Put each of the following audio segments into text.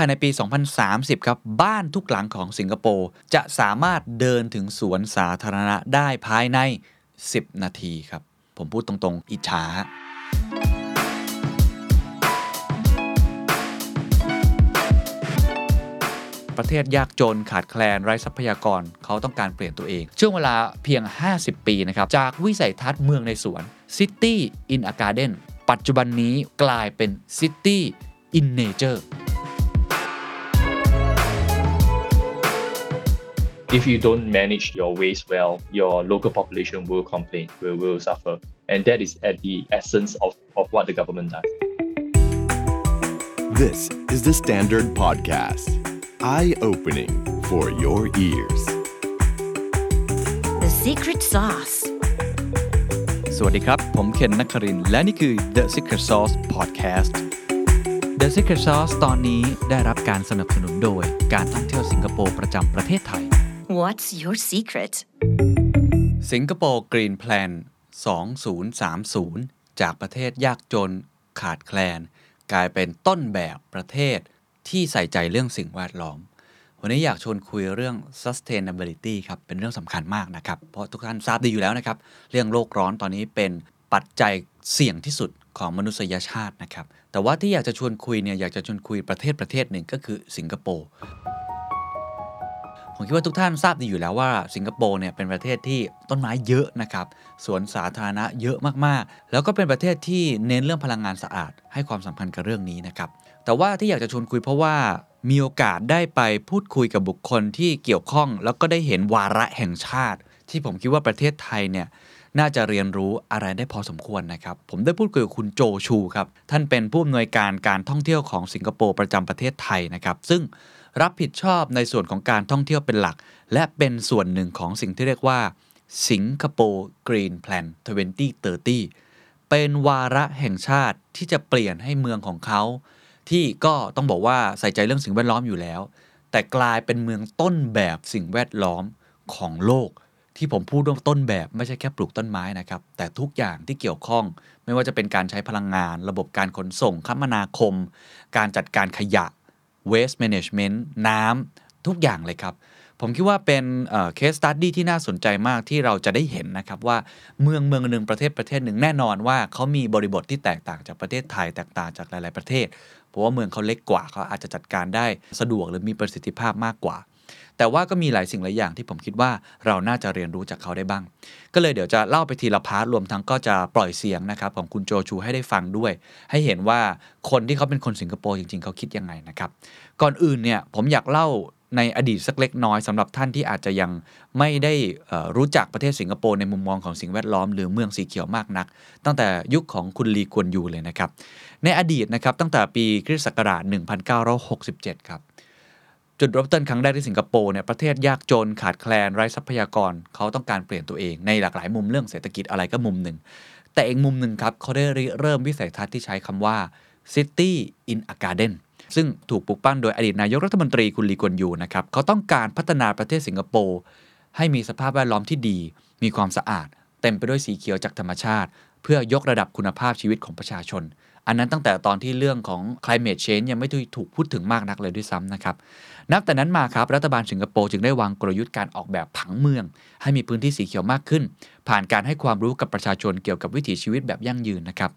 ายในปี 2030 ครับ บ้านทุกหลังของสิงคโปร์จะสามารถเดินถึงสวนสาธารณะได้ภายใน 10 นาทีครับ ผมพูดตรงๆ อิจฉาประเทศยากจนขาดแคลนไร้ทรัพยากรเขาต้องการเปลี่ยนตัวเอง ช่วงเวลาเพียง 50 ปีนะครับ จากวิสัยทัศน์เมืองในสวน City in a Garden ปัจจุบันนี้กลายเป็น City in Nature if you don't manage your waste well, your local population will complain, will, will suffer. And that is at the essence of, of what the government does. This is the Standard Podcast. Eye opening for your ears. The secret sauce. สวัสดีครับ ผมเคนนักครินทร์และนี่คือ The Secret Sauce Podcast The Secret Sauce ตอนนี้ได้รับการสนับสนุนโดยการท่องเที่ยวสิงคโปร์ประจำประเทศไทย What's your secret? สิงคโปร์กรีนแพลน 2030 จากประเทศยากจนขาดแคลน กลายเป็นต้นแบบประเทศที่ใส่ใจเรื่องสิ่งแวดล้อม วันนี้อยากชวนคุยเรื่อง sustainability ครับ เป็นเรื่องสำคัญมากนะครับ เพราะทุกท่านทราบดีอยู่แล้วนะครับ เรื่องโลกร้อนตอนนี้เป็นปัจจัยเสี่ยงที่สุดของมนุษยชาตินะครับ แต่ว่าที่อยากจะชวนคุยเนี่ย อยากจะชวนคุยประเทศประเทศหนึ่งก็คือสิงคโปร์ ผมคิดว่าทุกท่านทราบดีอยู่แล้วว่าสิงคโปร์เนี่ยเป็นประเทศที่ต้นไม้เยอะนะครับสวนสาธารณะเยอะมากๆ แล้วก็เป็นประเทศที่เน้นเรื่องพลังงานสะอาด ให้ความสำคัญกับเรื่องนี้นะครับแต่ว่าที่อยากจะชวนคุยเพราะว่ามีโอกาสได้ไปพูดคุยกับบุคคลที่เกี่ยวข้อง แล้วก็ได้เห็นวาระแห่งชาติ ที่ผมคิดว่าประเทศไทยเนี่ยน่าจะเรียนรู้อะไรได้พอสมควรนะครับ ผมได้พูดคุยกับคุณโจชูครับ ท่านเป็นผู้อำนวยการการท่องเที่ยวของสิงคโปร์ประจำประเทศไทยนะครับ ซึ่ง รับผิดชอบในส่วนของการท่องเที่ยวเป็นหลัก และเป็นส่วนหนึ่งของสิ่งที่เรียกว่าสิงคโปร์ Green Plan 2030 เป็นวาระแห่งชาติที่จะเปลี่ยนให้เมืองของเขา ที่ก็ต้องบอกว่าใส่ใจเรื่องสิ่งแวดล้อมอยู่แล้ว แต่กลายเป็นเมืองต้นแบบสิ่งแวดล้อมของโลก ที่ผมพูดว่าต้นแบบไม่ใช่แค่ปลูกต้นไม้นะครับ แต่ทุกอย่างที่เกี่ยวข้อง ไม่ว่าจะเป็นการใช้พลังงาน ระบบการขนส่งคมนาคม การจัดการขยะ waste management น้ำทุกอย่างเลยครับ ผมคิดว่าเป็นเคสตัดดี้ที่น่าสนใจมากที่เราจะได้เห็นนะครับว่าเมืองเมืองหนึ่งประเทศประเทศหนึ่งแน่นอนว่าเขามีบริบทที่แตกต่างจากประเทศไทยแตกต่างจากหลาย ๆประเทศ เพราะว่าเมืองเขาเล็กกว่าเขาอาจจะจัดการได้สะดวกหรือมีประสิทธิภาพมากกว่า แต่ว่าก็มีหลายสิ่งหลายอย่างที่ผมคิดว่าเราน่าจะเรียนรู้จากเขาได้บ้าง ก็เลยเดี๋ยวจะเล่าไปทีละ part รวมทั้งก็จะปล่อยเสียงนะครับของคุณโจชูให้ได้ฟังด้วย ให้เห็นว่าคนที่เขาเป็นคนสิงคโปร์จริงๆ เขาคิดยังไงนะครับก่อนอื่นเนี่ยผมอยากเล่าในอดีตสักเล็กน้อยสำหรับท่านที่อาจจะยังไม่ได้รู้จักประเทศสิงคโปร์ในมุมมองของสิ่งแวดล้อมหรือเมืองสีเขียวมากนัก ตั้งแต่ยุคของคุณลีกวนยูเลยนะครับ ในอดีตนะครับตั้งแต่ปีคริสต์ศักราช 1967 ครับ จุดเริ่มต้นครั้งแรกที่สิงคโปร์เนี่ยประเทศยากจนขาดแคลนไร้ทรัพยากรเขาต้องการเปลี่ยนตัวเองในหลากหลายมุมเรื่องเศรษฐกิจอะไรก็มุมหนึ่ง แต่อีกมุมหนึ่งครับเขาได้เริ่มวิสัยทัศน์ที่ใช้คำว่า City in a Garden ซึ่งถูกปลุกปั้นโดยอดีตนายกรัฐมนตรีคุณลีกวนยูนะครับเขาต้องการพัฒนาประเทศสิงคโปร์ให้มีสภาพแวดล้อมที่ดี มีความสะอาด เต็มไปด้วยสีเขียวจากธรรมชาติ เพื่อยกระดับคุณภาพชีวิตของประชาชน อันนั้นตั้งแต่ตอนที่เรื่องของ climate change ยังไม่ถูกพูดถึงมากนักเลยด้วยซ้ำนะครับ นับแต่นั้นมาครับรัฐบาลสิงคโปร์จึงได้วางกลยุทธ์การออกแบบผังเมือง ให้มีพื้นที่สีเขียวมากขึ้น ผ่านการให้ความรู้กับประชาชนเกี่ยวกับวิถีชีวิตแบบยั่งยืนนะครับ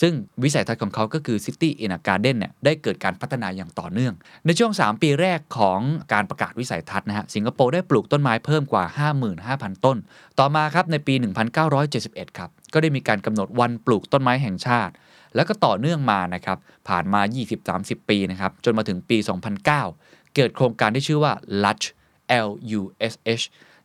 ซึ่งวิสัยทัศน์ของเขาก็คือ City in a Garden เนี่ยได้เกิดการพัฒนาอย่างต่อเนื่อง ในช่วง 3 ปีแรกของการประกาศวิสัยทัศน์นะฮะสิงคโปร์ได้ปลูกต้นไม้เพิ่มกว่า 55,000 ต้น ต่อมาครับในปี 1971 ครับก็ได้มีการกำหนดวันปลูกต้นไม้แห่งชาติ แล้วก็ต่อเนื่องมานะครับผ่านมา 20-30 ปีนะครับจนมาถึงปี 2009 เกิดโครงการที่ชื่อว่า LUSH L U S H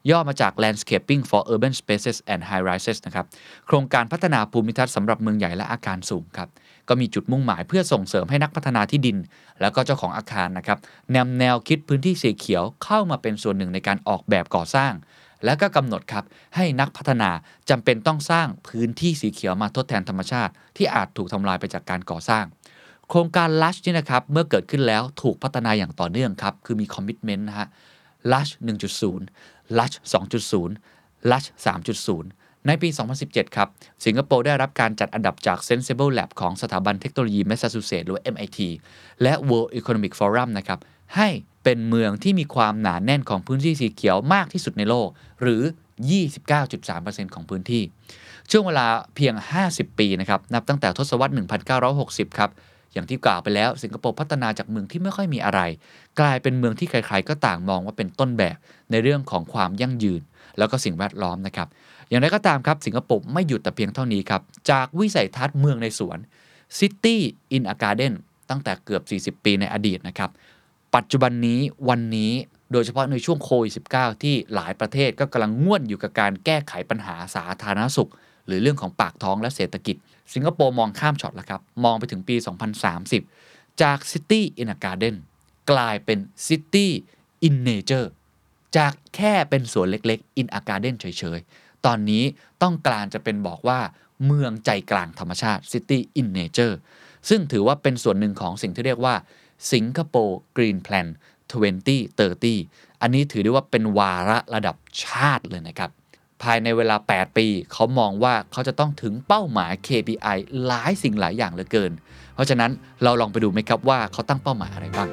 ย่อมาจาก Landscaping for Urban Spaces and High Rises นะครับ โครงการพัฒนาภูมิทัศน์สำหรับเมืองใหญ่และอาคารสูงครับ ก็มีจุดมุ่งหมายเพื่อส่งเสริมให้นักพัฒนาที่ดิน แล้วก็เจ้าของอาคารนะครับนำแนวคิดพื้นที่สีเขียวเข้ามาเป็นส่วนหนึ่งในการออกแบบก่อสร้าง แล้วก็กำหนดครับ ให้นักพัฒนาจำเป็นต้องสร้างพื้นที่สีเขียวมาทดแทนธรรมชาติ ที่อาจถูกทำลายไปจากการก่อสร้าง โครงการ Lush นี่นะครับเมื่อเกิดขึ้นแล้วถูกพัฒนาอย่างต่อเนื่องครับ คือมีคอมมิชเมนต์นะฮะ Lush 1.0 Lush 2.0 Lush 3.0ในปี 2017 ครับ สิงคโปร์ได้รับการจัดอันดับจาก Senseable Lab ของสถาบันเทคโนโลยีแมสซาชูเซตส์หรือ MIT และ World Economic Forum นะครับ ให้เป็นเมืองที่มีความหนาแน่นของพื้นที่สีเขียวมากที่สุดในโลก หรือ 29.3%ของพื้นที่ ช่วงเวลาเพียง 50 ปีนะครับ นับตั้งแต่ทศวรรษ 1960 ครับ อย่างที่กล่าวไปแล้วสิงคโปร์พัฒนาจากเมืองที่ไม่ค่อยมีอะไร กลายเป็นเมืองที่ใครๆก็ต่างมองว่าเป็นต้นแบบในเรื่องของความยั่งยืน แล้วก็สิ่งแวดล้อมนะครับ อย่างไรก็ตามครับสิงคโปร์ไม่หยุดแต่เพียงเท่านี้ครับ จากวิสัยทัศน์เมืองในสวน City in a Garden ตั้งแต่เกือบ 40 ปีในอดีตนะครับ ปัจจุบันนี้วันนี้โดยเฉพาะในช่วงโควิด -19 ที่หลายประเทศก็กำลังง่วนอยู่กับการแก้ไขปัญหาสาธารณสุข รือเรื่องของปากท้องและเศรษฐกิจ สิงคโปร์มองข้ามช็อตแล้วครับ มองไปถึงปี 2030 จาก City in a Garden กลายเป็น City in Nature จากแค่เป็นสวนเล็กๆ in a Garden เฉยๆ ตอนนี้ต้องการจะเป็นบอกว่าเมืองใจกลางธรรมชาติ City in Nature ซึ่งถือว่าเป็นส่วนหนึ่งของสิ่งที่เรียกว่าสิงคโปร์ Green Plan 2030 อันนี้ถือได้ว่าเป็นวาระระดับชาติเลยนะครับ ภายในเวลา 8 ปี เขามองว่าเขาจะต้องถึงเป้าหมาย KPI หลายสิ่งหลายอย่างเหลือเกิน เพราะฉะนั้นเราลองไปดูไหมครับว่าเขาตั้งเป้าหมายอะไรบ้าง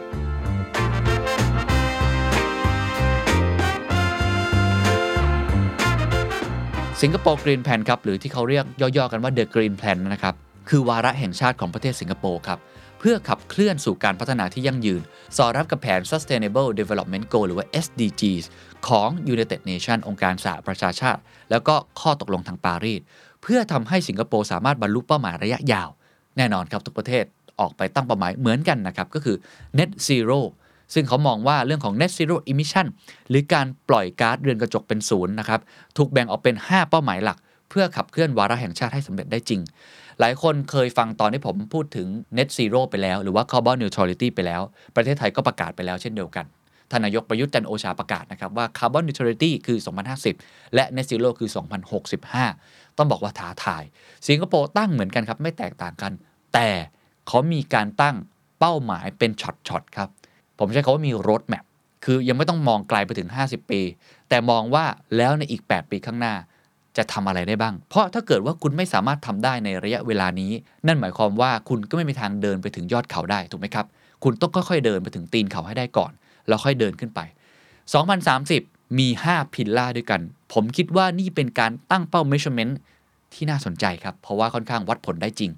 สิงคโปร์กรีนแพนครับหรือที่เขาเรียกย่อๆกันว่า The Green Plan นะครับคือวาระแห่งชาติของประเทศสิงคโปร์ครับ เพื่อขับเคลื่อนสู่การพัฒนาที่ยั่งยืน สอดรับกับแผน Sustainable Development Goal หรือว่า SDGs ของ United Nations องค์การสหประชาชาติ แล้วก็ข้อตกลงทางปารีส เพื่อทำให้สิงคโปร์สามารถบรรลุเป้าหมายระยะยาว แน่นอนครับทุกประเทศออกไปตั้งเป้าหมายเหมือนกันนะครับ ก็คือ Net Zero ซึ่งเขามองว่าเรื่องของ net zero emission หรือการปล่อยก๊าซเรือนกระจกเป็นศูนย์นะครับ ถูกแบ่งออกเป็น 5 เป้าหมายหลัก เพื่อขับเคลื่อนวาระแห่งชาติให้สำเร็จได้จริง หลายคนเคยฟังตอนที่ผมพูดถึง net zero ไปแล้ว หรือว่า carbon neutrality ไปแล้ว ประเทศไทยก็ประกาศไปแล้วเช่นเดียวกันทานนายกประยุทธ์จันโอชาประกาศนะครับว่า carbon neutrality คือ 2050 และ net zero คือ 2065 ต้องบอกว่าท้าทาย สิงคโปร์ตั้งเหมือนกันครับไม่แตกต่างกัน แต่เขามีการตั้งเป้าหมายเป็นช็อตๆครับ ผมใช้คาว่ามีรถแมพคือยังไม่ต้องมองไกลไปถึง 50 ปี แต่มองว่าแล้วในอีก 8 ปีข้างหน้า จะทำอะไรได้บ้าง เพราะถ้าเกิดว่าคุณไม่สามารถทำได้ในระยะเวลานี้ นั่นหมายความว่าคุณก็ไม่มีทางเดินไปถึงยอดเขาได้ถูกไหมครับ คุณต้องค่อยๆเดินไปถึงตีนเขาให้ได้ก่อน แล้วค่อยเดินขึ้นไป 2030 มี 5 พิลล่าด้วยกัน ผมคิดว่านี่เป็นการตั้งเป้า measurement ที่น่าสนใจครับ เพราะว่าค่อนข้างวัดผลได้จริง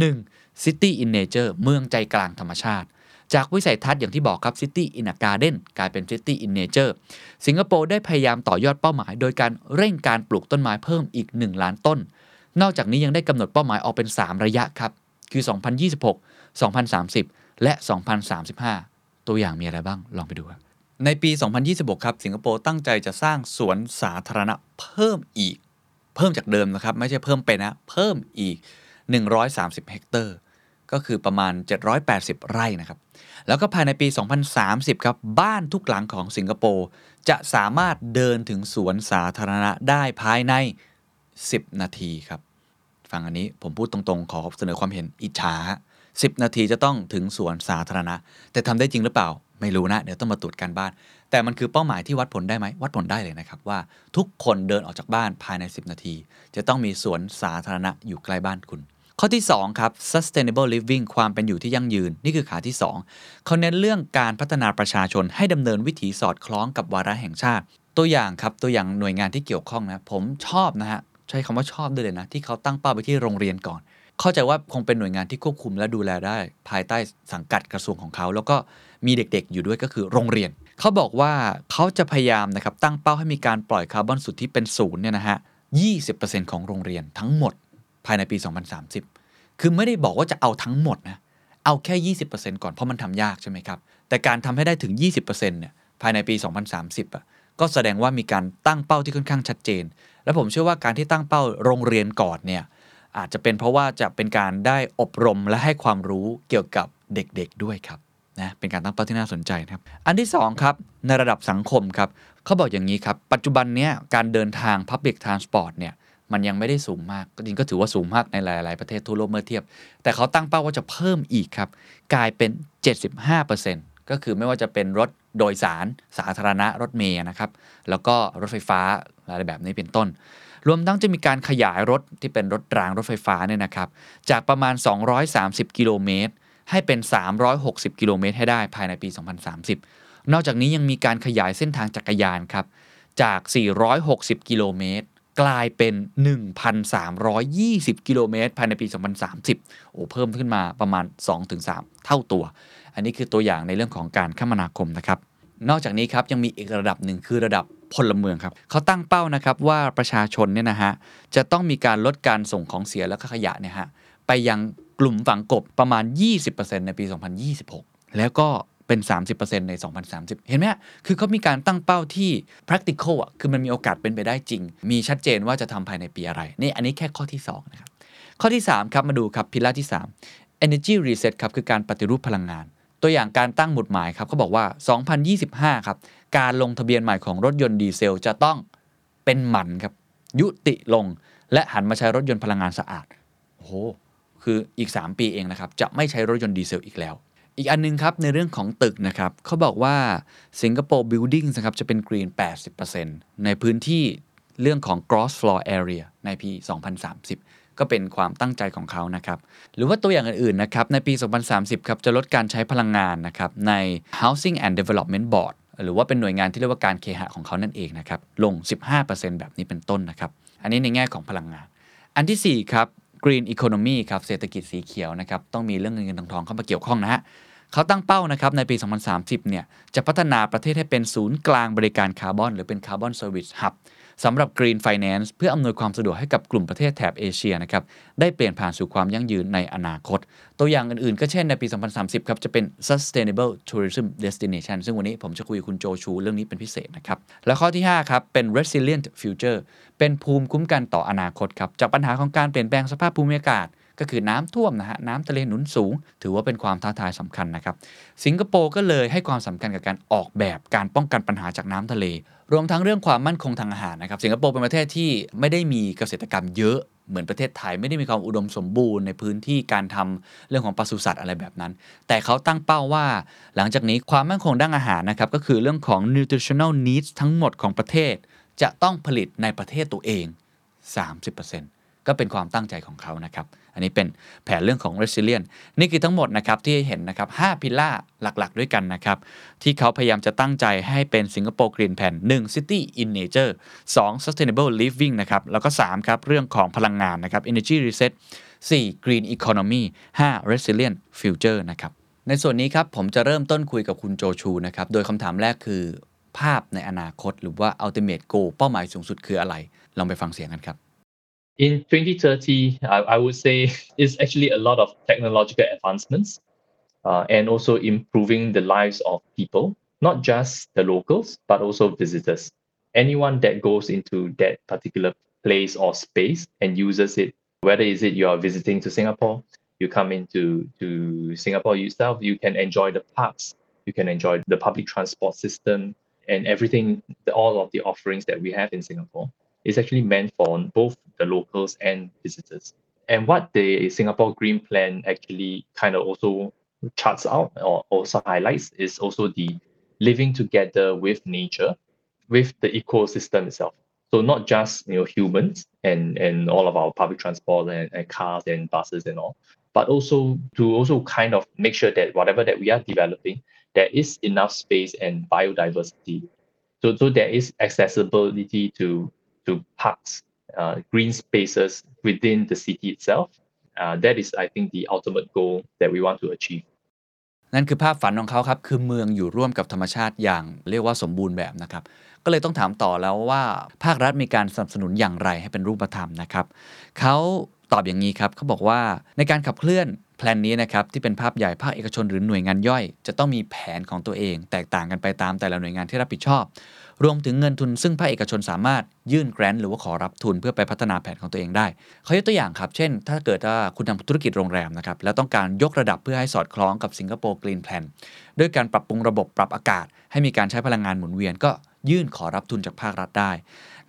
1. City in Nature เมืองใจกลางธรรมชาติ จากวิสัยทัศน์อย่างที่บอกครับ City in a Garden กลายเป็น City in Nature สิงคโปร์ได้พยายามต่อยอดเป้าหมาย โดยการเร่งการปลูกต้นไม้เพิ่มอีก 1 ล้านต้น นอกจากนี้ยังได้กำหนดเป้าหมายออกเป็น 3 ระยะครับ คือ 2026 2030 และ 2035 ตัวอย่างมีอะไรบ้างลองไปดูครับในปี 2026 ครับ สิงคโปร์ตั้งใจจะสร้างสวนสาธารณะเพิ่มอีก เพิ่มจากเดิมนะครับ ไม่ใช่เพิ่มไปนะ เพิ่มอีก 130 เฮกเตอร์ ก็คือประมาณ 780 ไร่นะครับ แล้วก็ภายในปี 2030 ครับ บ้านทุกหลังของสิงคโปร์จะสามารถเดินถึงสวนสาธารณะได้ภายใน 10 นาทีครับ ฟังอันนี้ผมพูดตรงๆ ขอเสนอความเห็นอิจฉา 10 นาทีจะต้องถึงสวนสาธารณะ แต่ทำได้จริงหรือเปล่าไม่รู้นะ เดี๋ยวต้องมาตรวจการบ้าน แต่มันคือเป้าหมายที่วัดผลได้ไหม วัดผลได้เลยนะครับ ว่าทุกคนเดินออกจากบ้านภายใน 10 นาที จะต้องมีสวนสาธารณะอยู่ใกล้บ้านคุณ ข้อที่2ครับ sustainable living ความเป็นอยู่ที่ยั่งยืน นี่คือขาที่ 2 เขาเน้นเรื่องการพัฒนาประชาชนให้ดำเนินวิถีสอดคล้องกับวาระแห่งชาติ ตัวอย่างครับตัวอย่างหน่วยงานที่เกี่ยวข้องนะผมชอบนะฮะใช้คำว่าชอบด้วยเลยนะ ที่เขาตั้งเป้าไปที่โรงเรียนก่อน เข้าใจว่าคงเป็นหน่วยงานที่ควบคุมและดูแลได้ ภายใต้สังกัดกระทรวงของเขา แล้วก็มีเด็กๆ อยู่ด้วยก็คือโรงเรียน เขาบอกว่าเขาจะพยายามนะครับตั้งเป้าให้มีการปล่อยคาร์บอนสุทธิเป็นศูนย์เนี่ยนะฮะ20%ของโรงเรียนทั้งหมด ภายในปี 2030 คือไม่ได้บอกว่าจะเอาทั้งหมดนะ เอาแค่ 20%ก่อนเพราะมันทำยากใช่ไหมครับ แต่การทำให้ได้ถึง 20%เนี่ยภายในปี 2030อะก็แสดงว่ามีการตั้งเป้าที่ค่อนข้างชัดเจน และผมเชื่อว่าการที่ตั้งเป้าโรงเรียนก่อนเนี่ยอาจจะเป็นเพราะว่าจะเป็นการได้อบรมและให้ความรู้เกี่ยวกับเด็กๆด้วยครับนะเป็นการตั้งเป้าที่น่าสนใจนะครับ อันที่2ครับในระดับสังคมครับเขาบอกอย่างนี้ครับ ปัจจุบันเนี้ยการเดินทาง Public Transport เนี่ย มันยังไม่ได้สูงมากจริงก็ถือว่าสูงมากในหลาย ๆ ประเทศทั่วโลกเมื่อเทียบ แต่เขาตั้งเป้าว่าจะเพิ่มอีกครับ กลายเป็น 75%ก็คือไม่ว่าจะเป็นรถโดยสารสาธารณะรถเมย์นะครับ แล้วก็รถไฟฟ้าอะไรแบบนี้เป็นต้น รวมทั้งจะมีการขยายรถที่เป็นรถรางรถไฟฟ้าเนี่ยนะครับ จากประมาณ 230 กิโลเมตร ให้เป็น 360 กิโลเมตรให้ได้ภายในปี 2030 นอกจากนี้ยังมีการขยายเส้นทางจักรยานครับ จาก 460 กิโลเมตร กลายเป็น 1,320 กิโลเมตร ภายในปี 2030 โอ้เพิ่มขึ้นมาประมาณ 2-3 เท่าตัว อันนี้คือตัวอย่างในเรื่องของการคมนาคมนะครับ นอกจากนี้ครับยังมีอีกระดับหนึ่งคือระดับพลเมืองครับเขาตั้งเป้านะครับว่าประชาชนเนี่ยนะฮะจะต้องมีการลดการส่งของเสียและขยะเนี่ยฮะไปยังกลุ่มฝังกบประมาณ 20%ในปี 2026 แล้วก็ เป็น 30%ใน 2030 เห็นไหมคือเขามีการตั้งเป้าที่ practical อะ คือมันมีโอกาสเป็นไปได้จริง มีชัดเจนว่าจะทำภายในปีอะไร นี่อันนี้แค่ข้อที่ 2 นะครับ ข้อที่ 3 ครับ มาดูครับพิลาที่ 3 energy reset ครับ คือการปฏิรูปพลังงาน ตัวอย่างการตั้งหมุดหมายครับเขาบอกว่า 2025 ครับ การลงทะเบียนใหม่ของรถยนต์ดีเซลจะต้องเป็นหมันครับ ยุติลง และหันมาใช้รถยนต์พลังงานสะอาด โอ้โห คืออีก 3 ปีเองนะครับ จะไม่ใช้รถยนต์ดีเซลอีกแล้ว อีกอันนึงครับในเรื่องของตึกนะครับเขาบอกว่าสิงคโปร์ buildings นะครับจะเป็นกรีน 80%ในพื้นที่เรื่องของ gross floor area ในปี 2030 ก็เป็นความตั้งใจของเขานะครับ หรือว่าตัวอย่างอื่นๆนะครับในปี 2030 ครับจะลดการใช้พลังงานนะครับใน housing and development board หรือว่าเป็นหน่วยงานที่เรียกว่าการเคหะของเขานั่นเองนะครับลง 15%แบบนี้เป็นต้นนะครับ อันนี้ในแง่ของพลังงาน อันที่ 4 ครับ green economy ครับเศรษฐกิจสีเขียวนะครับต้องมีเรื่องเงินเงินทองทองเข้ามาเกี่ยวข้องนะฮะเขาตั้งเป้านะครับในปี 2030 เนี่ยจะพัฒนาประเทศให้เป็นศูนย์กลางบริการคาร์บอน หรือเป็น carbon service hub สำหรับ Green Finance เพื่ออำนวยความสะดวกให้กับกลุ่มประเทศแถบเอเชียนะครับได้เปลี่ยนผ่านสู่ความยั่งยืนในอนาคต ตัวอย่างอื่นๆ ก็เช่นในปี 2030 ครับจะเป็น Sustainable Tourism Destination ซึ่งวันนี้ผมจะคุยกับคุณโจชูเรื่องนี้เป็นพิเศษนะครับและข้อที่ 5 ครับ เป็น Resilient Future เป็นภูมิคุ้มกันต่ออนาคตครับจากปัญหาของการเปลี่ยนแปลงสภาพภูมิอากาศก็คือน้ำท่วมนะฮะน้ำทะเลหนุนสูง ถือว่าเป็นความท้าทายสำคัญนะครับ สิงคโปร์ก็เลยให้ความสำคัญกับการออกแบบการป้องกันปัญหาจากน้ำทะเล รวมทั้งเรื่องความมั่นคงทางอาหารนะครับสิงคโปร์เป็นประเทศที่ไม่ได้มีเกษตรกรรมเยอะเหมือนประเทศไทยไม่ได้มีความอุดมสมบูรณ์ในพื้นที่การทำเรื่องของปศุสัตว์อะไรแบบนั้น แต่เขาตั้งเป้าว่า หลังจากนี้ความมั่นคงด้านอาหารนะครับก็คือเรื่องของ nutritional needs ทั้งหมดของประเทศ จะต้องผลิตในประเทศตัวเอง 30% ก็เป็นความตั้งใจของเขานะครับ อันนี้เป็นแผนเรื่องของ resilient นี่คือทั้งหมดนะครับที่เห็นนะครับ5พิล่าหลักๆ ด้วยกันนะครับ ที่เขาพยายามจะตั้งใจให้เป็นสิงคโปร์ Green Plan 1 City in Nature 2 Sustainable Living นะครับ แล้วก็3ครับเรื่องของพลังงานนะครับ Energy Reset 4 Green Economy 5 Resilient Future นะครับ ในส่วนนี้ครับผมจะเริ่มต้นคุยกับคุณโจชูนะครับ โดยคำถามแรกคือภาพในอนาคต หรือว่า ultimate goal เป้าหมายสูงสุดคืออะไร ลองไปฟังเสียงกันครับ In 2030, I, I would say it's actually a lot of technological advancements uh, and also improving the lives of people, not just the locals, but also visitors. Anyone that goes into that particular place or space and uses it, whether is it you are visiting to Singapore, you come into to Singapore yourself, you can enjoy the parks, you can enjoy the public transport system and everything, all of the offerings that we have in Singapore is actually meant for both the locals and visitors. And what the Singapore Green Plan actually kind of also charts out or also highlights is also the living together with nature, with the ecosystem itself. So not just you know humans and and all of our public transport and, and cars and buses and all, but also to also kind of make sure that whatever that we are developing, there is enough space and biodiversity. So so there is accessibility to to parks, uh, green spaces within the city itself. Uh, that is, I think, the ultimate goal that we want to achieve. นั่นคือภาพฝันของเขาครับ คือเมืองอยู่ร่วมกับธรรมชาติอย่างเรียกว่าสมบูรณ์แบบนะครับ ก็เลยต้องถามต่อแล้วว่า ภาครัฐมีการสนับสนุนอย่างไรให้เป็นรูปธรรมนะครับ เขาตอบอย่างนี้ครับ เขาบอกว่าในการขับเคลื่อน plan นี้นะครับที่เป็นภาพใหญ่ภาคเอกชนหรือหน่วยงานย่อย จะต้องมีแผนของตัวเอง แตกต่างกันไปตามแต่ละหน่วยงานที่รับผิดชอบ รวมถึงเงินทุนซึ่งภาคเอกชนสามารถยื่น grant หรือว่าขอรับทุนเพื่อไปพัฒนาแผนของตัวเองได้เขายกตัวอย่างครับ เช่น ถ้าเกิดว่าคุณทำธุรกิจโรงแรมนะครับ แล้วต้องการยกระดับเพื่อให้สอดคล้องกับสิงคโปร์ Green Plan ด้วยการปรับปรุงระบบปรับอากาศ ให้มีการใช้พลังงานหมุนเวียนก็ยื่นขอรับทุนจากภาครัฐได้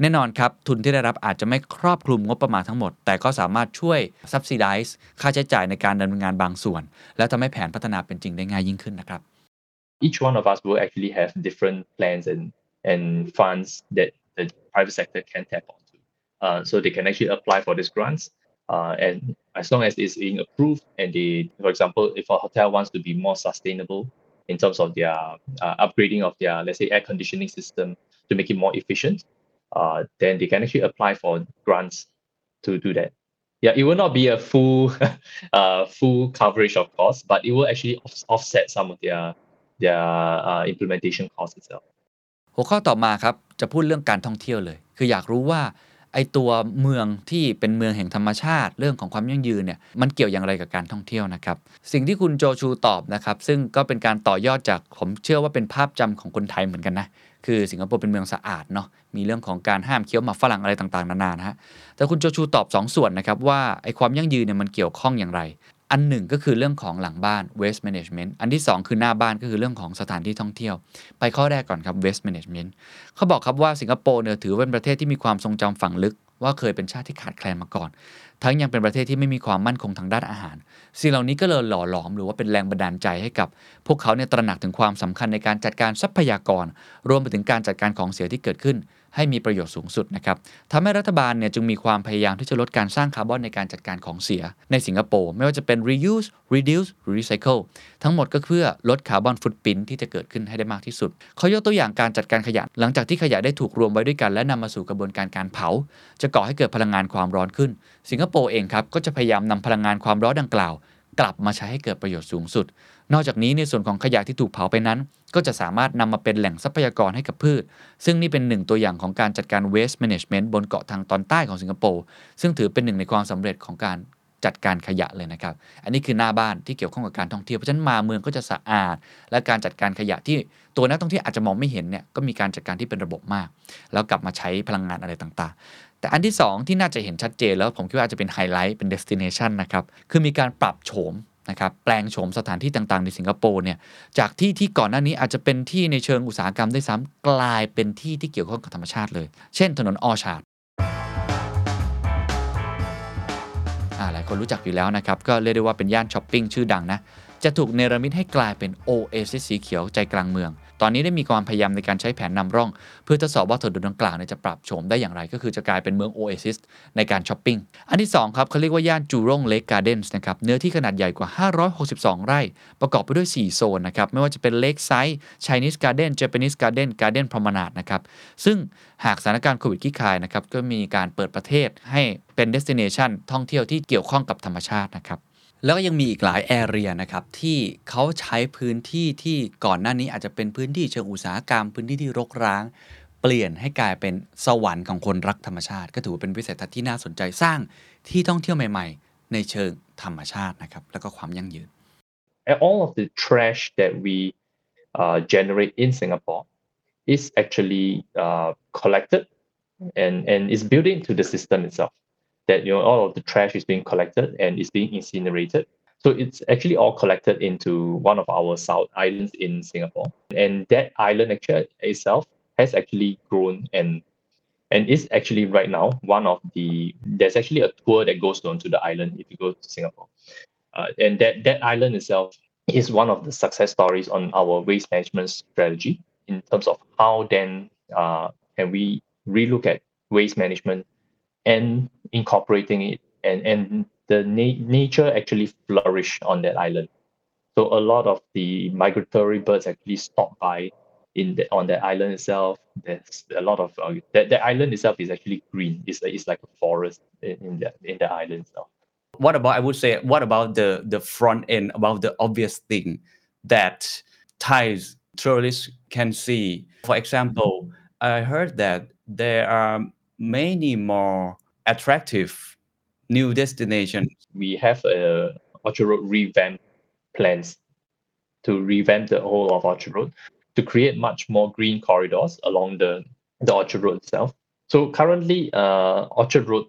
แน่นอนครับ ทุนที่ได้รับอาจจะไม่ครอบคลุมงบประมาณทั้งหมด แต่ก็สามารถช่วย subsidize ค่าใช้จ่ายในการดำเนินงานบางส่วน แล้วทำให้แผนพัฒนาเป็นจริงได้ง่ายยิ่งขึ้นนะครับ Each one of us will actually have different plans and and funds that the private sector can tap onto. uh, so they can actually apply for these grants. Uh, and as long as it's being approved, and they, for example, if a hotel wants to be more sustainable in terms of their uh, upgrading of their, let's say, air conditioning system to make it more efficient, uh, then they can actually apply for grants to do that. Yeah, it will not be a full, uh, full coverage of course, but it will actually off- offset some of their their uh, implementation costs itself. หัวข้อต่อมาครับจะพูดเรื่องการท่องเที่ยวเลย คืออยากรู้ว่าไอตัวเมืองที่เป็นเมืองแห่งธรรมชาติ เรื่องของความยั่งยืนเนี่ยมันเกี่ยวอย่างไรกับการท่องเที่ยวนะครับสิ่งที่คุณโจชูตอบนะครับซึ่งก็เป็นการต่อยอดจากผมเชื่อว่าเป็นภาพจำของคนไทยเหมือนกันนะคือสิงคโปร์เป็นเมืองสะอาดเนาะมีเรื่องของการห้ามเคี้ยวหมากฝรั่งอะไรต่างๆนานานะฮะแต่คุณโจชูตอบ 2ส่วนนะครับว่าไอความยั่งยืนเนี่ยมันเกี่ยวข้องอย่างไร อันหนึ่งก็คือเรื่องของหลังบ้าน waste management อันที่ 2 คือหน้าบ้านก็คือเรื่องของสถานที่ท่องเที่ยว ไปข้อแรกก่อนครับ waste management เขาบอกครับว่าสิงคโปร์เนี่ยถือเป็นประเทศที่มีความทรงจำฝังลึก ว่าเคยเป็นชาติที่ขาดแคลนมาก่อน ทั้งยังเป็นประเทศที่ไม่มีความมั่นคงทางด้านอาหาร สิ่งเหล่านี้ก็เลยหล่อหลอมหรือว่าเป็นแรงบันดาลใจให้กับ พวกเขาเนี่ยตระหนักถึงความสำคัญในการจัดการทรัพยากร รวมไปถึงการจัดการของเสียที่เกิดขึ้น ให้มีประโยชน์สูงสุดนะครับทำให้รัฐบาลเนี่ยจึงมีความพยายามที่จะลดการสร้างคาร์บอนในการจัดการของเสีย ในสิงคโปร์ไม่ว่าจะเป็น reuse reduce recycle ทั้งหมดก็เพื่อลด carbon footprint ที่จะเกิดขึ้นให้ได้มากที่สุด เขายกตัวอย่างการจัดการขยะ หลังจากที่ขยะได้ถูกรวมไว้ด้วยกัน และนำมาสู่กระบวนการการเผา จะก่อให้เกิดพลังงานความร้อนขึ้น สิงคโปร์เองครับก็จะพยายามนำพลังงานความร้อนดังกล่าว กลับมาใช้ให้เกิดประโยชน์สูงสุด นอกจากนี้ในส่วนของขยะที่ถูกเผาไปนั้น ก็จะสามารถนำมาเป็นแหล่งทรัพยากรให้กับพืช ซึ่งนี่เป็นหนึ่งตัวอย่างของการจัดการ waste management บนเกาะทางตอนใต้ของสิงคโปร์ซึ่งถือเป็นหนึ่งในความสำเร็จของการจัดการขยะเลยนะครับ อันนี้คือหน้าบ้านที่เกี่ยวข้องกับการท่องเที่ยว เพราะฉะนั้นมาเมืองก็จะสะอาด และการจัดการขยะที่ตัวนักท่องเที่ยวอาจจะมองไม่เห็นเนี่ย ก็มีการจัดการที่เป็นระบบมาก แล้วกลับมาใช้พลังงานอะไรต่างๆ แต่อันที่ 2 ที่น่าจะเห็นชัดเจนแล้วผมคิดว่าอาจจะเป็นไฮไลท์เป็น destination นะครับ คือมีการปรับโฉม นะครับแปลงโฉมสถานที่ต่าง ๆ ในสิงคโปร์เนี่ยจากที่ที่ก่อนหน้านี้อาจจะเป็นที่ในเชิงอุตสาหกรรมด้วยซ้ำกลายเป็นที่ที่เกี่ยวข้องกับธรรมชาติเลย เช่น ถนนออชาร์ดหลายคนรู้จักอยู่แล้วนะครับ ก็เรียกได้ว่าเป็นย่านช้อปปิ้งชื่อดังนะ จะถูกเนรมิตให้กลายเป็นโอเอซิสสีเขียวใจกลางเมือง ตอนนี้ได้มีความพยายามในการใช้แผนนำร่อง เพื่อทดสอบว่าถนนดังกล่าวจะปรับโฉมได้อย่างไร ก็คือจะกลายเป็นเมืองโอเอซิสในการช้อปปิ้ง อันที่2ครับเขาเรียกว่าย่าน Jurong Lake Gardens นะครับ เนื้อที่ขนาดใหญ่กว่า 562 ไร่ ประกอบไปด้วย 4 โซนนะครับ ไม่ว่าจะเป็น Lakeside Chinese Garden Japanese Garden Garden Promenade นะครับ ซึ่งหากสถานการณ์โควิดคลี่คลายนะครับ ก็มีการเปิดประเทศให้เป็น destination ท่องเที่ยวที่เกี่ยวข้องกับธรรมชาตินะครับ แล้วก็ยังมีอีกหลาย area นะครับที่เขาใช้พื้นที่ที่ก่อนหน้านี้อาจจะเป็นพื้นที่เชิงอุตสาหกรรม พื้นที่ที่รกร้าง เปลี่ยนให้กลายเป็นสวรรค์ของคนรักธรรมชาติ ก็ถือว่าเป็นวิสัยทัศน์ที่น่าสนใจสร้างที่ท่องเที่ยวใหม่ ๆ ในเชิงธรรมชาตินะครับแล้วก็ความยั่งยืน And all of the trash that we uh, generate in Singapore is actually uh, collected and, and is built into the system itself. That you know all of the trash is being collected and is being incinerated. So it's actually all collected into one of our south islands in Singapore. And that island actually itself has actually grown and and is actually right now one of the there's actually a tour that goes on to the island if you go to Singapore. Uh, and that that island itself is one of the success stories on our waste management strategy in terms of how then uh, can we relook at waste management and incorporating it and and the na- nature actually flourish on that island. So a lot of the migratory birds actually stop by in the, on that island itself. There's a lot of uh, that, that island itself is actually green. It's, it's like a forest in, in the in the island itself. What about i would say what about the the front end about the obvious thing that thais tourists can see? For example i heard that there are many more attractive new destinations we have a Orchard Road revamp plans to revamp the whole of Orchard Road to create much more green corridors along the, the Orchard Road itself. So currently, uh, Orchard Road,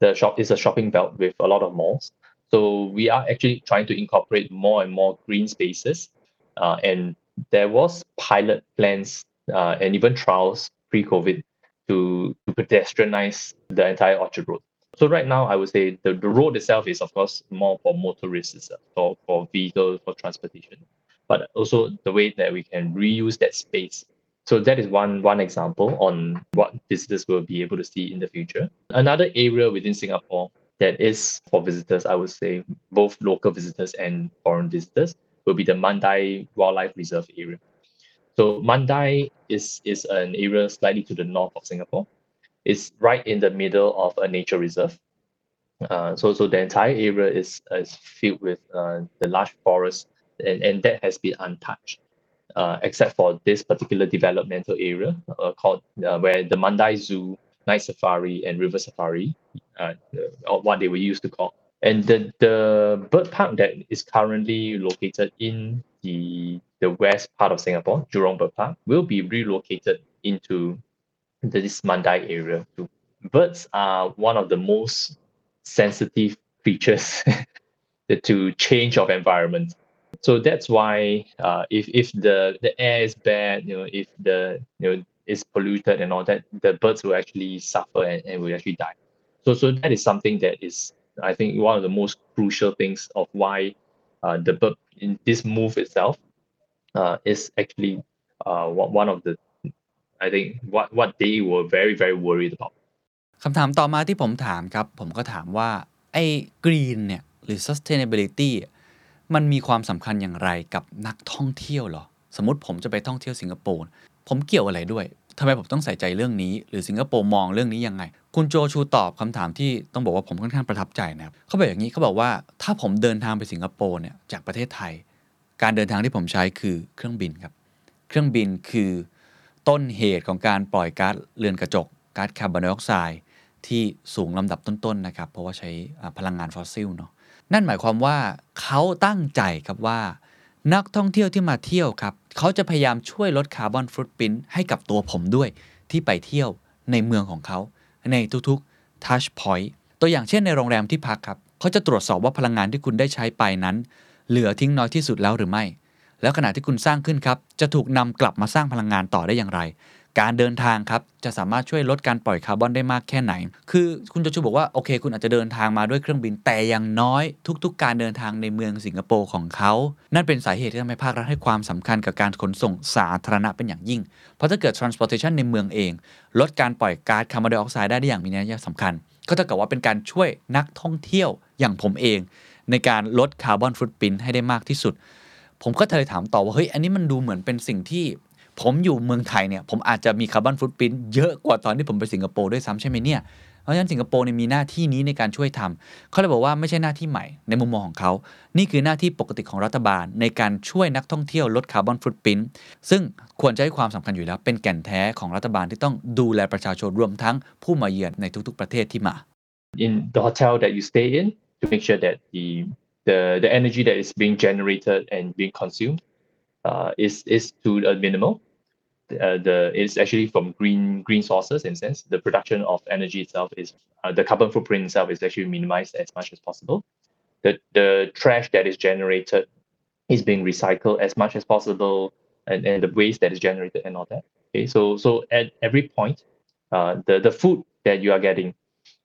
the shop is a shopping belt with a lot of malls. So we are actually trying to incorporate more and more green spaces. Uh, and there was pilot plans uh, and even trials pre-COVID to, to pedestrianize the entire Orchard Road. So right now, I would say the, the road itself is of course more for motorists, for, for vehicles, for transportation, but also the way that we can reuse that space So that is one one example on what visitors will be able to see in the future. Another area within Singapore that is for visitors, I would say both local visitors and foreign visitors, will be the Mandai Wildlife Reserve area. So Mandai is is an area slightly to the north of Singapore. It's right in the middle of a nature reserve. Uh, so so the entire area is is filled with uh, the large forest, and, and that has been untouched. Uh, except for this particular developmental area uh, called uh, where the Mandai Zoo, Night Safari, and River Safari, uh, or what they were used to call. And the, the bird park that is currently located in the the west part of Singapore, Jurong Bird Park, will be relocated into this Mandai area too. Birds are one of the most sensitive creatures to change of environment so that's why uh, if if the the air is bad you know if the you know is polluted and all that the birds will actually suffer and, and will actually die so so that is something that is i think one of the most crucial things of why uh, the bird in this move itself uh, is actually uh, one of the i think what what they were very very worried about คำถามต่อมาที่ผมถามครับ ผมก็ถามว่า ไอ้ green เนี่ย หรือ sustainability มันมีความสำคัญอย่างไรกับนักท่องเที่ยวหรอ สมมติผมจะไปท่องเที่ยวสิงคโปร์ ผมเกี่ยวอะไรด้วย ทำไมผมต้องใส่ใจเรื่องนี้ หรือสิงคโปร์มองเรื่องนี้ยังไง คุณโจชูตอบคำถามที่ต้องบอกว่าผมค่อนข้างประทับใจนะครับเขาบอกอย่างนี้เขาบอกว่าถ้าผมเดินทางไปสิงคโปร์เนี่ยจากประเทศไทย การเดินทางที่ผมใช้คือเครื่องบินครับ เครื่องบินคือต้นเหตุของการปล่อยก๊าซเรือนกระจกก๊าซคาร์บอนไดออกไซด์ที่สูงลำดับต้นๆนะครับ เพราะว่าใช้พลังงานฟอสซิลเนาะนั่นหมายความว่าเขาตั้งใจครับว่า นักท่องเที่ยวที่มาเที่ยวครับ เขาจะพยายามช่วยลด carbon footprint ให้กับตัวผมด้วยที่ไปเที่ยวในเมืองของเขาในทุกๆ touchpoint ตัวอย่างเช่นในโรงแรมที่พักครับเขาจะตรวจสอบว่าพลังงานที่คุณได้ใช้ไปนั้น เหลือทิ้งน้อยที่สุดแล้วหรือไม่ แล้วขยะที่คุณสร้างขึ้นครับ จะถูกนำกลับมาสร้างพลังงานต่อได้อย่างไร การเดินทางครับจะสามารถช่วยลดการปล่อยคาร์บอนได้มากแค่ไหน คือคุณโจชูบอกว่าโอเค คุณอาจจะเดินทางมาด้วยเครื่องบินแต่อย่างน้อยทุก ๆ การเดินทางในเมืองสิงคโปร์ของเขา นั่นเป็นสาเหตุที่ทำให้ภาครัฐให้ความสำคัญกับการขนส่งสาธารณะเป็นอย่างยิ่ง เพราะถ้าเกิด transportation ในเมืองเอง ลดการปล่อยก๊าซคาร์บอนไดออกไซด์ได้ได้อย่างมีนัยสำคัญ ก็เท่ากับว่าเป็นการช่วยนักท่องเที่ยวอย่างผมเอง ในการลดคาร์บอนฟุตพิ้นให้ได้มากที่สุดผมก็เลยถามต่อว่าเฮ้ยอันนี้มันดูเหมือนเป็นสิ่งที่ ผมอยู่เมืองไทยเนี่ยผมอาจจะมีคาร์บอนฟุตพิ้นเยอะกว่าตอนที่ผมไปสิงคโปร์ด้วยซ้ำใช่ไหมเนี่ยเพราะฉะนั้นสิงคโปร์เนี่ยมีหน้าที่นี้ในการช่วยทำเขาเลยบอกว่าไม่ใช่หน้าที่ใหม่ในมุมมองของเขา นี่คือหน้าที่ปกติของรัฐบาลในการช่วยนักท่องเที่ยวลดคาร์บอนฟุตพิ้นซึ่งควรจะให้ความสำคัญอยู่แล้ว เป็นแก่นแท้ของรัฐบาลที่ต้องดูแลประชาชนรวมทั้งผู้มาเยือนในทุกๆประเทศที่มา in the hotel that you stay in to make sure that the the the energy that is being generated and being consumed uh, is is to a minimal uh, the it's actually from green green sources in sense. The production of energy itself is uh, the carbon footprint itself is actually minimized as much as possible. The the trash that is generated is being recycled as much as possible and, and the waste that is generated and all that. Okay so so at every point uh, the the food that you are getting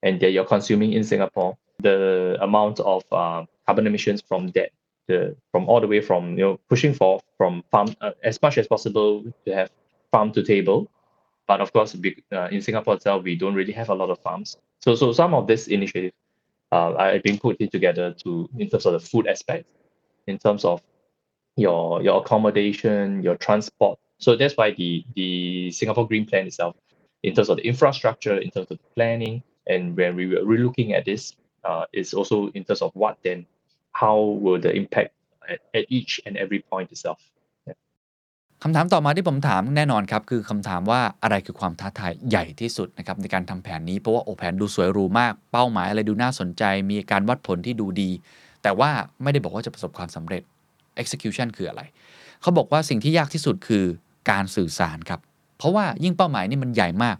and that you're consuming in singapore the amount of uh, carbon emissions from that the from all the way from you know pushing for from farm uh, as much as possible to have farm to table. But of course, uh, in Singapore itself, we don't really have a lot of farms. So, so some of this initiative uh, are being put together to in terms of the food aspect, in terms of your your accommodation, your transport. So that's why the the Singapore Green Plan itself, in terms of the infrastructure, in terms of the planning, and when we were relooking at this, uh, is also in terms of what then, how will the impact at, at each and every point itself. คำถามต่อมาที่ผมถามแน่นอนครับ คือคำถามว่าอะไรคือความท้าทายใหญ่ที่สุดนะครับในการทำแผนนี้เพราะว่าโอแผนดูสวยหรูมาก เป้าหมายอะไรดูน่าสนใจ มีการวัดผลที่ดูดี แต่ว่าไม่ได้บอกว่าจะประสบความสำเร็จ execution คืออะไร เขาบอกว่าสิ่งที่ยากที่สุดคือการสื่อสารครับ เพราะว่ายิ่งเป้าหมายนี่มันใหญ่มาก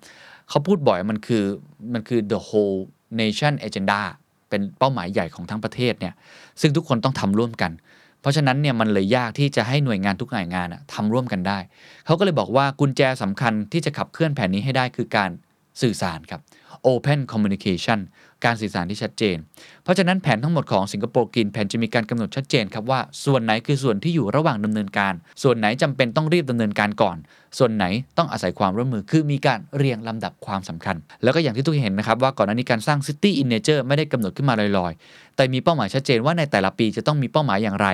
เขาพูดบ่อยมันคือมันคือ the whole nation agenda เป็นเป้าหมายใหญ่ของทั้งประเทศเนี่ยซึ่งทุกคนต้องทำร่วมกัน เพราะฉะนั้นเนี่ยมันเลยยากที่จะให้หน่วยงานทุกหน่วยงานทำร่วมกันได้ เขาก็เลยบอกว่ากุญแจสำคัญที่จะขับเคลื่อนแผนนี้ให้ได้คือการ สื่อสารครับ Open Communication การสื่อสารที่ชัดเจน เพราะฉะนั้นแผนทั้งหมดของสิงคโปร์กินแผนจะมีการกำหนดชัดเจนครับว่าส่วนไหนคือส่วนที่อยู่ระหว่างดำเนินการ ส่วนไหนจำเป็นต้องรีบดำเนินการก่อน ส่วนไหนต้องอาศัยความร่วมมือคือมีการเรียงลำดับความสำคัญ แล้วก็อย่างที่ทุกคนเห็นนะครับว่าก่อนหน้านี้การสร้าง City in Nature ไม่ได้กำหนดขึ้นมาลอยๆ แต่มีเป้าหมายชัดเจนว่าในแต่ละปีจะต้องมีเป้าหมายอย่างไร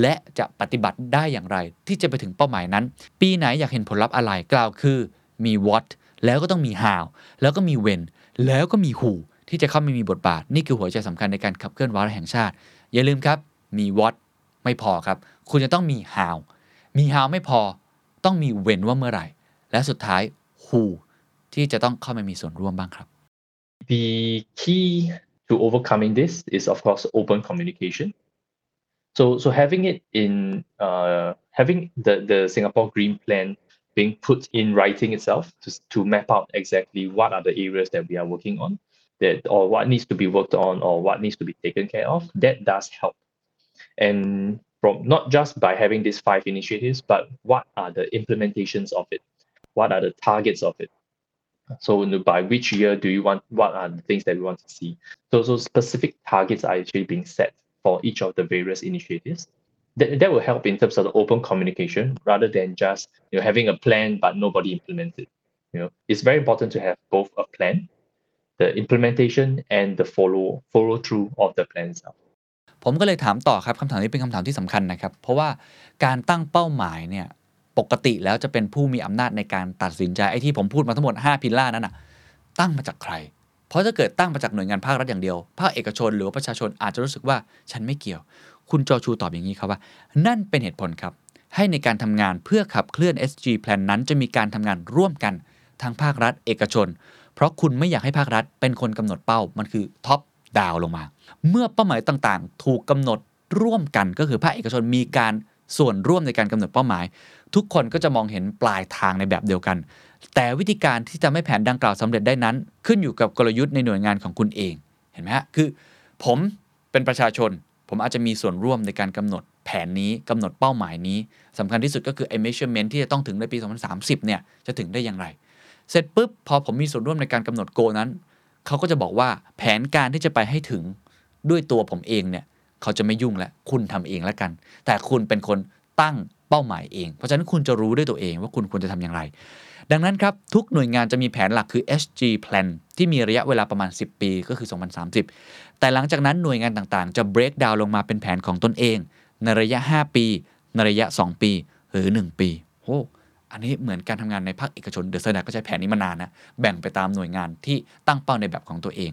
และจะปฏิบัติได้อย่างไร ที่จะไปถึงเป้าหมายนั้น ปีไหนอยากเห็นผลลัพธ์อะไรกล่าวคือมี what แล้วก็ต้องมี how แล้วก็มี when แล้วก็มี who ที่จะเข้ามามีบทบาท นี่คือหัวใจสำคัญในการขับเคลื่อนวาระแห่งชาติ อย่าลืมครับ มี what ไม่พอครับ คุณจะต้องมี how มี how ไม่พอ ต้องมี when ว่าเมื่อไหร่ และสุดท้าย who ที่จะต้องเข้ามามีส่วนร่วมบ้างครับ The key to overcoming this is, of course, open communication. So, so having it in uh, having the the Singapore Green Plan being put in writing itself to to map out exactly what are the areas that we are working on, that or what needs to be worked on or what needs to be taken care of. That does help, and from not just by having these five initiatives, but what are the implementations of it? What are the targets of it? So by which year do you want what are the things that we want to see? So so specific targets are actually being set for each of the various initiatives. That, that will help in terms of the open communication rather than just you know having a plan but nobody implements it. You know, it's very important to have both a plan, the implementation and the follow follow through of the plan itself. ผมก็เลยถามต่อครับคำถามนี้เป็นคำถามที่สำคัญนะครับ เพราะว่าการตั้งเป้าหมายเนี่ยปกติแล้วจะเป็นผู้มีอำนาจในการตัดสินใจไอ้ที่ผมพูดมาทั้งหมด 5 พิลล่านั้นน่ะตั้งมาจากใคร เพราะถ้าเกิดตั้งมาจากหน่วยงานภาครัฐอย่างเดียว ภาคเอกชนหรือประชาชนอาจจะรู้สึกว่าฉันไม่เกี่ยว คุณจอชูตอบอย่างนี้ครับว่า นั่นเป็นเหตุผลครับ ให้ในการทำงานเพื่อขับเคลื่อน SG Plan นั้นจะมีการทำงานร่วมกันทั้งภาครัฐ เอกชน เพราะคุณไม่อยากให้ภาครัฐเป็นคนกำหนดเป้ามันคือท็อปดาวลงมา เมื่อเป้าหมายต่างๆ ถูกกำหนดร่วมกันก็คือภาคเอกชนมีการส่วนร่วมในการกำหนดเป้าหมาย ทุกคนก็จะมองเห็นปลายทางในแบบเดียวกัน แต่วิธีการที่จะไม่แผนดังกล่าวสำเร็จได้นั้น ขึ้นอยู่กับกลยุทธ์ในหน่วยงานของคุณเองเห็นไหมฮะคือ ผมเป็นประชาชน ผมอาจจะมีส่วนร่วมในการกำหนดแผนนี้กำหนดเป้าหมายนี้สำคัญที่สุดก็คือ ไอ้ measurement ที่จะต้องถึงในปี 2030 เนี่ย จะถึงได้อย่างไร เสร็จปุ๊บ พอผมมีส่วนร่วมในการกำหนดโกนั้น เขาก็จะบอกว่าแผนการที่จะไปให้ถึงด้วยตัวผมเองเนี่ยเขาจะไม่ยุ่งแล้วคุณทำเองแล้วกัน แต่คุณเป็นคนตั้งเป้าหมายเอง เพราะฉะนั้นคุณจะรู้ด้วยตัวเองว่าคุณควรจะทำอย่างไร ดังนั้นครับทุกหน่วยงานจะมีแผนหลักคือ SG Plan ที่มีระยะเวลาประมาณ 10 ปีก็คือ 2030 แต่หลังจากนั้นหน่วยงานต่างๆ จะ break down ลงมาเป็นแผนของตนเอง ในระยะ 5 ปี ในระยะ 2 ปี หรือ 1 ปีโอ้อันนี้เหมือนการทำงานในภาคเอกชนเดอะสแตนก็ใช้แผนนี้มานานนะ แบ่งไปตามหน่วยงานที่ตั้งเป้าในแบบของตัวเอง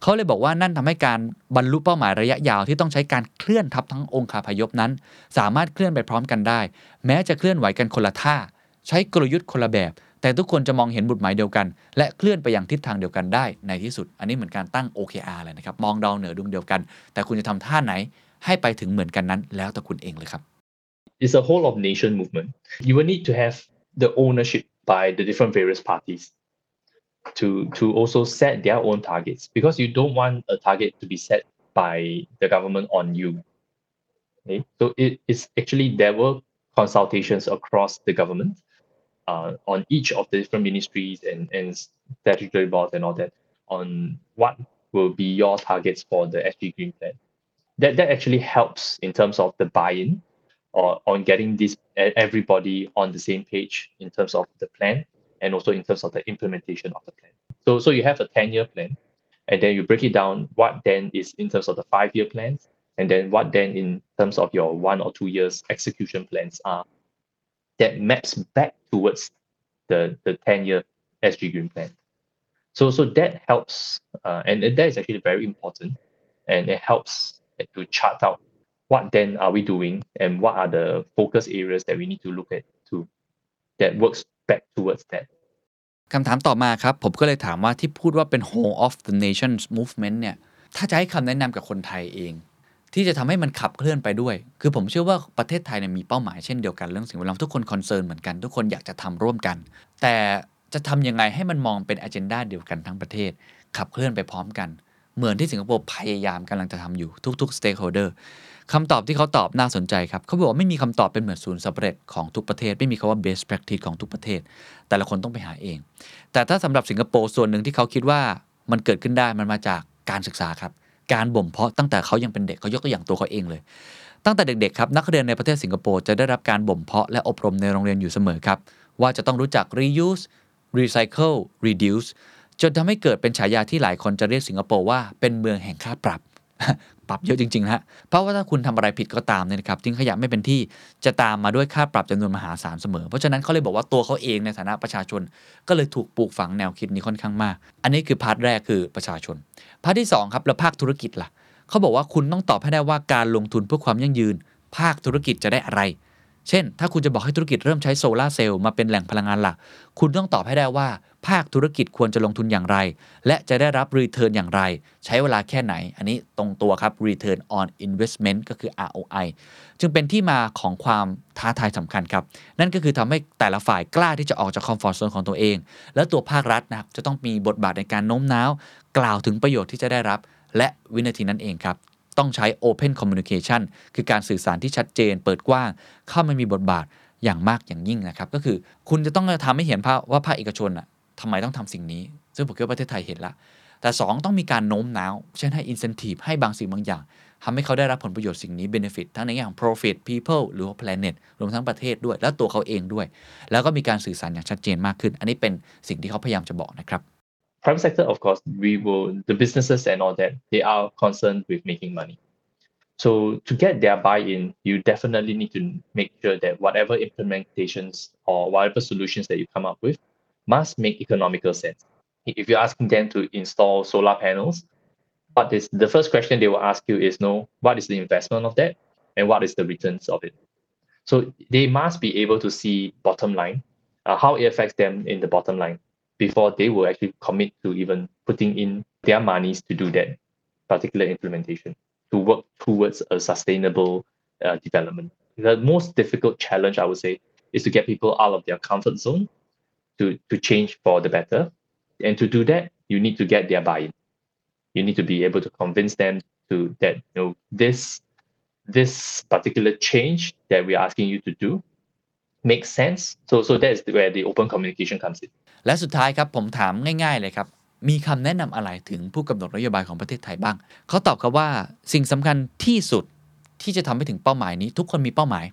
เขาเลยบอกว่านั่นทำให้การบรรลุเป้าหมายระยะยาวที่ต้องใช้การเคลื่อนทับทั้งองค์คาพยพนั้น สามารถเคลื่อนไปพร้อมกันได้ แม้จะเคลื่อนไหวกันคนละท่า ใช้กลยุทธ์คนละแบบ แต่ทุกคนจะมองเห็นบุตรหมายเดียวกัน และเคลื่อนไปอย่างทิศทางเดียวกันได้ในที่สุด อันนี้เหมือนการตั้ง OKR เลยนะครับ มองดาวเหนือดวงเดียวกัน แต่คุณจะทำท่าไหนให้ไปถึงเหมือนกันนั้น แล้วแต่คุณเองเลยครับ It's a whole of nation movement. You will need to have the ownership by the different various parties to to also set their own targets because you don't want a target to be set by the government on you. Okay? So it is actually there were consultations across the government uh, on each of the different ministries and, and statutory boards and all that on what will be your targets for the SG Green Plan. That that actually helps in terms of the buy-in or on getting this everybody on the same page in terms of the plan and also in terms of the implementation of the plan. So so you have a 10-year plan and then you break it down what then is in terms of the five-year plans and then what then in terms of your one or two years execution plans are that maps back towards the the 10-year SG Green Plan. So so that helps uh, and, and that is actually very important and it helps to chart out what then are we doing and what are the focus areas that we need to look at to that works back towards that คำถามต่อมาครับ ผมก็เลยถามว่าที่พูดว่าเป็น whole of the nations movement เนี่ย ถ้าจะให้คำแนะนำกับคนไทยเอง ที่จะทำให้มันขับเคลื่อนไปด้วย คือผมเชื่อว่าประเทศไทยเนี่ยมีเป้าหมายเช่นเดียวกันเรื่องสิ่งแวดล้อมทุกคน concern เหมือนกันทุกคนอยากจะทำร่วมกัน แต่จะทำยังไงให้มันมองเป็น a เจนดาเดียวกันทั้งประเทศ ขับเคลื่อนไปพร้อมกัน เหมือนที่สิงคโปร์พยายามกำลังจะทำอยู่ทุกๆ stakeholder คำตอบที่เขาตอบน่าสนใจครับ เขาบอกว่าไม่มีคำตอบเป็นเหมือนสูตรสำเร็จของทุกประเทศ ไม่มีคำว่า best practice ของทุกประเทศ แต่ละคนต้องไปหาเอง แต่ถ้าสำหรับสิงคโปร์ส่วนหนึ่งที่เขาคิดว่ามันเกิดขึ้นได้มันมาจากการศึกษาครับ การบ่มเพาะตั้งแต่เขายังเป็นเด็กเขายกตัวอย่างตัวเขาเองเลย ตั้งแต่เด็กๆครับนักเรียนในประเทศสิงคโปร์จะได้รับการบ่มเพาะและอบรมในโรงเรียนอยู่เสมอครับว่าจะต้องรู้จัก reuse recycle reduce จนทำให้เกิดเป็นฉายาที่หลายคนจะเรียกสิงคโปร์ว่าเป็นเมืองแห่งค่าปรับ ปรับเยอะจริงๆนะฮะเพราะว่าถ้าคุณทำอะไรผิดก็ตามเนี่ยนะครับทิ้งขยะไม่เป็นที่จะตามมาด้วยค่าปรับจำนวนมหาศาลเสมอ เพราะฉะนั้นเขาเลยบอกว่าตัวเขาเองในฐานะประชาชน ก็เลยถูกปลูกฝังแนวคิดนี้ค่อนข้างมาก อันนี้คือ part แรกคือประชาชน part ที่2ครับแล้วภาคธุรกิจล่ะเขาบอกว่าคุณต้องตอบให้ได้ว่าการลงทุนเพื่อความยั่งยืน ภาคธุรกิจจะได้อะไร เช่น ถ้าคุณจะบอกให้ธุรกิจเริ่มใช้โซลาร์เซลล์มาเป็นแหล่งพลังงานหลัก คุณต้องตอบให้ได้ว่า ภาคธุรกิจควรจะลงทุนอย่างไร และจะได้รับ return อย่างไร ใช้เวลาแค่ไหน อันนี้ตรงตัวครับ return on investment ก็คือ ROI จึงเป็นที่มาของความท้าทายสำคัญครับ นั่นก็คือทำให้แต่ละฝ่ายกล้าที่จะออกจากคอมฟอร์ทโซนของตัวเอง แล้วตัวภาครัฐนะครับจะต้องมีบทบาทในการโน้มน้าว กล่าวถึงประโยชน์ที่จะได้รับ และวินาทีนั้นเองครับต้องใช้ Open Communication คือการสื่อสารที่ชัดเจน เปิดกว้าง เข้ามามีบทบาทอย่างมากอย่างยิ่งนะครับ ก็คือคุณจะต้องทำให้เห็นภาพว่าภาคเอกชนอะ ทำไมต้องทำสิ่งนี้ ซึ่งผมคิดว่าประเทศไทยเห็นละ แต่ 2 ต้องมีการโน้มน้าว เช่นให้ incentive ให้บางสิ่งบางอย่างทำให้เขาได้รับผลประโยชน์สิ่งนี้ benefit ทั้งในแง่ของ profit people หรือว่า planet รวมทั้งประเทศด้วย และตัวเขาเองด้วย แล้วก็มีการสื่อสารอย่างชัดเจนมากขึ้น อันนี้เป็นสิ่งที่เขาพยายามจะบอกนะครับ private sector, of course, we will the businesses and all that they are concerned with making money. So to get their buy-in, you definitely need to make sure that whatever implementations or whatever solutions that you come up with must make economical sense. If you're asking them to install solar panels, what is the first question they will ask you is no, what is the investment of that and what is the returns of it? So they must be able to see bottom line, uh, how it affects them in the bottom line before they will actually commit to even putting in their monies to do that particular implementation to work towards a sustainable uh, development. The most difficult challenge, I would say, is to get people out of their comfort zone to, to change for the better. And to do that, you need to get their buy-in. You need to be able to convince them to that you know this this particular change that we're asking you to do makes sense. So so that is where the open communication comes in. และสุดท้ายครับผมถามง่ายๆเลยครับ มีคำแนะนำอะไรถึงผู้กำหนดนโยบายของประเทศไทยบ้าง เขาตอบครับว่าสิ่งสำคัญที่สุดที่จะทำให้ถึงเป้าหมายนี้ ทุกคนมีเป้าหมาย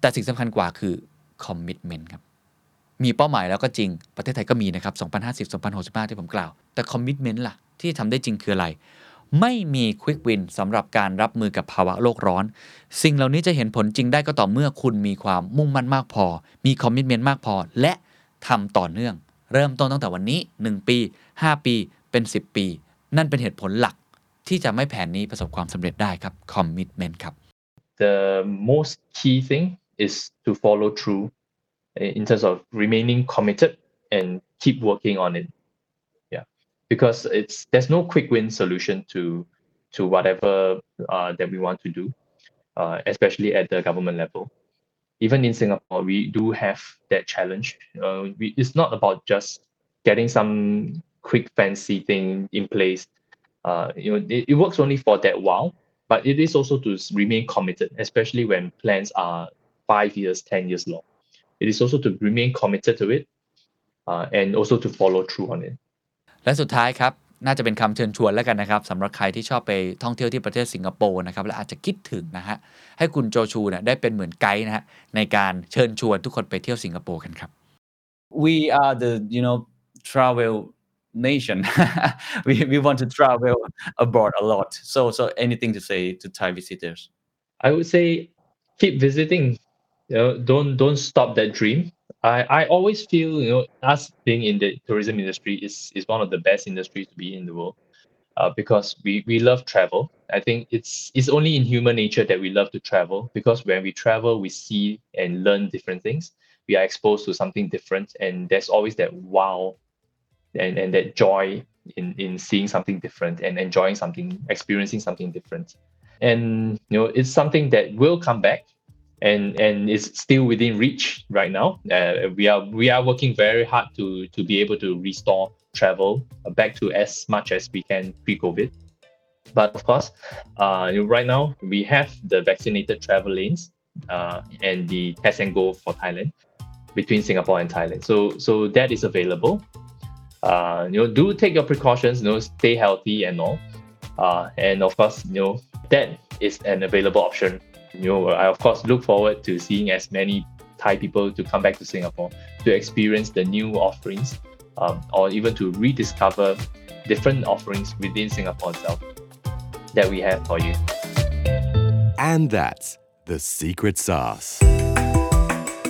แต่สิ่งสำคัญกว่าคือcommitment ครับ มีเป้าหมายแล้วก็จริง ประเทศไทยก็มีนะครับ2050 2065 ที่ผมกล่าว แต่ commitment ล่ะ ที่ทำได้จริงคืออะไร ไม่มี quick win สำหรับการรับมือกับภาวะโลกร้อน สิ่งเหล่านี้จะเห็นผลจริงได้ก็ต่อเมื่อคุณมีความมุ่งมั่นมากพอ มี commitment มากพอ และทำต่อเนื่อง เริ่มต้นตั้งแต่วันนี้ 1 ปี 5 ปีเป็น 10 ปี นั่นเป็นเหตุผลหลักที่จะให้แผนนี้ประสบความสำเร็จได้ครับ commitment ครับ The most key thing is to follow through in terms of remaining committed and keep working on it. Yeah, because it's there's no quick win solution to to whatever uh, that we want to do, uh, especially at the government level. Even in Singapore, we do have that challenge. Uh, we, it's not about just getting some quick fancy thing in place. Uh, you know, it, it works only for that while, but it is also to remain committed, especially when plans are five years, ten years long It is also to remain committed to it, uh, and also to follow through on it. และสุดท้ายครับ น่าจะเป็นคำเชิญชวนแล้วกันนะครับสำหรับใครที่ชอบไปท่องเที่ยวที่ประเทศสิงคโปร์นะครับและอาจจะคิดถึงนะฮะให้คุณโจชูเนี่ยได้เป็นเหมือนไกด์นะฮะในการเชิญชวนทุกคนไปเที่ยวสิงคโปร์กันครับ we are the you know travel nation we, we want to travel abroad a lot so so anything to say to thai visitors I would say keep visiting. you know, don't don't stop that dream. I, I always feel you know us being in the tourism industry is is one of the best industries to be in the world, uh, because we we love travel. I think it's it's only in human nature that we love to travel because when we travel we see and learn different things. We are exposed to something different, and there's always that wow, and and that joy in in seeing something different and enjoying something, experiencing something different and you know it's something that will come back and and is still within reach right now uh, we are we are working very hard to to be able to restore travel back to as much as we can pre-covid But of course, uh, right now we have the vaccinated travel lanes uh, and the test and go for Thailand between Singapore and Thailand. So so that is available. Uh, you know, do take your precautions. You know, stay healthy and all. Uh, and of course, you know that is an available option. You know, I of course look forward to seeing as many Thai people to come back to Singapore to experience the new offerings, um, or even to rediscover different offerings within Singapore itself that we have for you. And that's the secret sauce.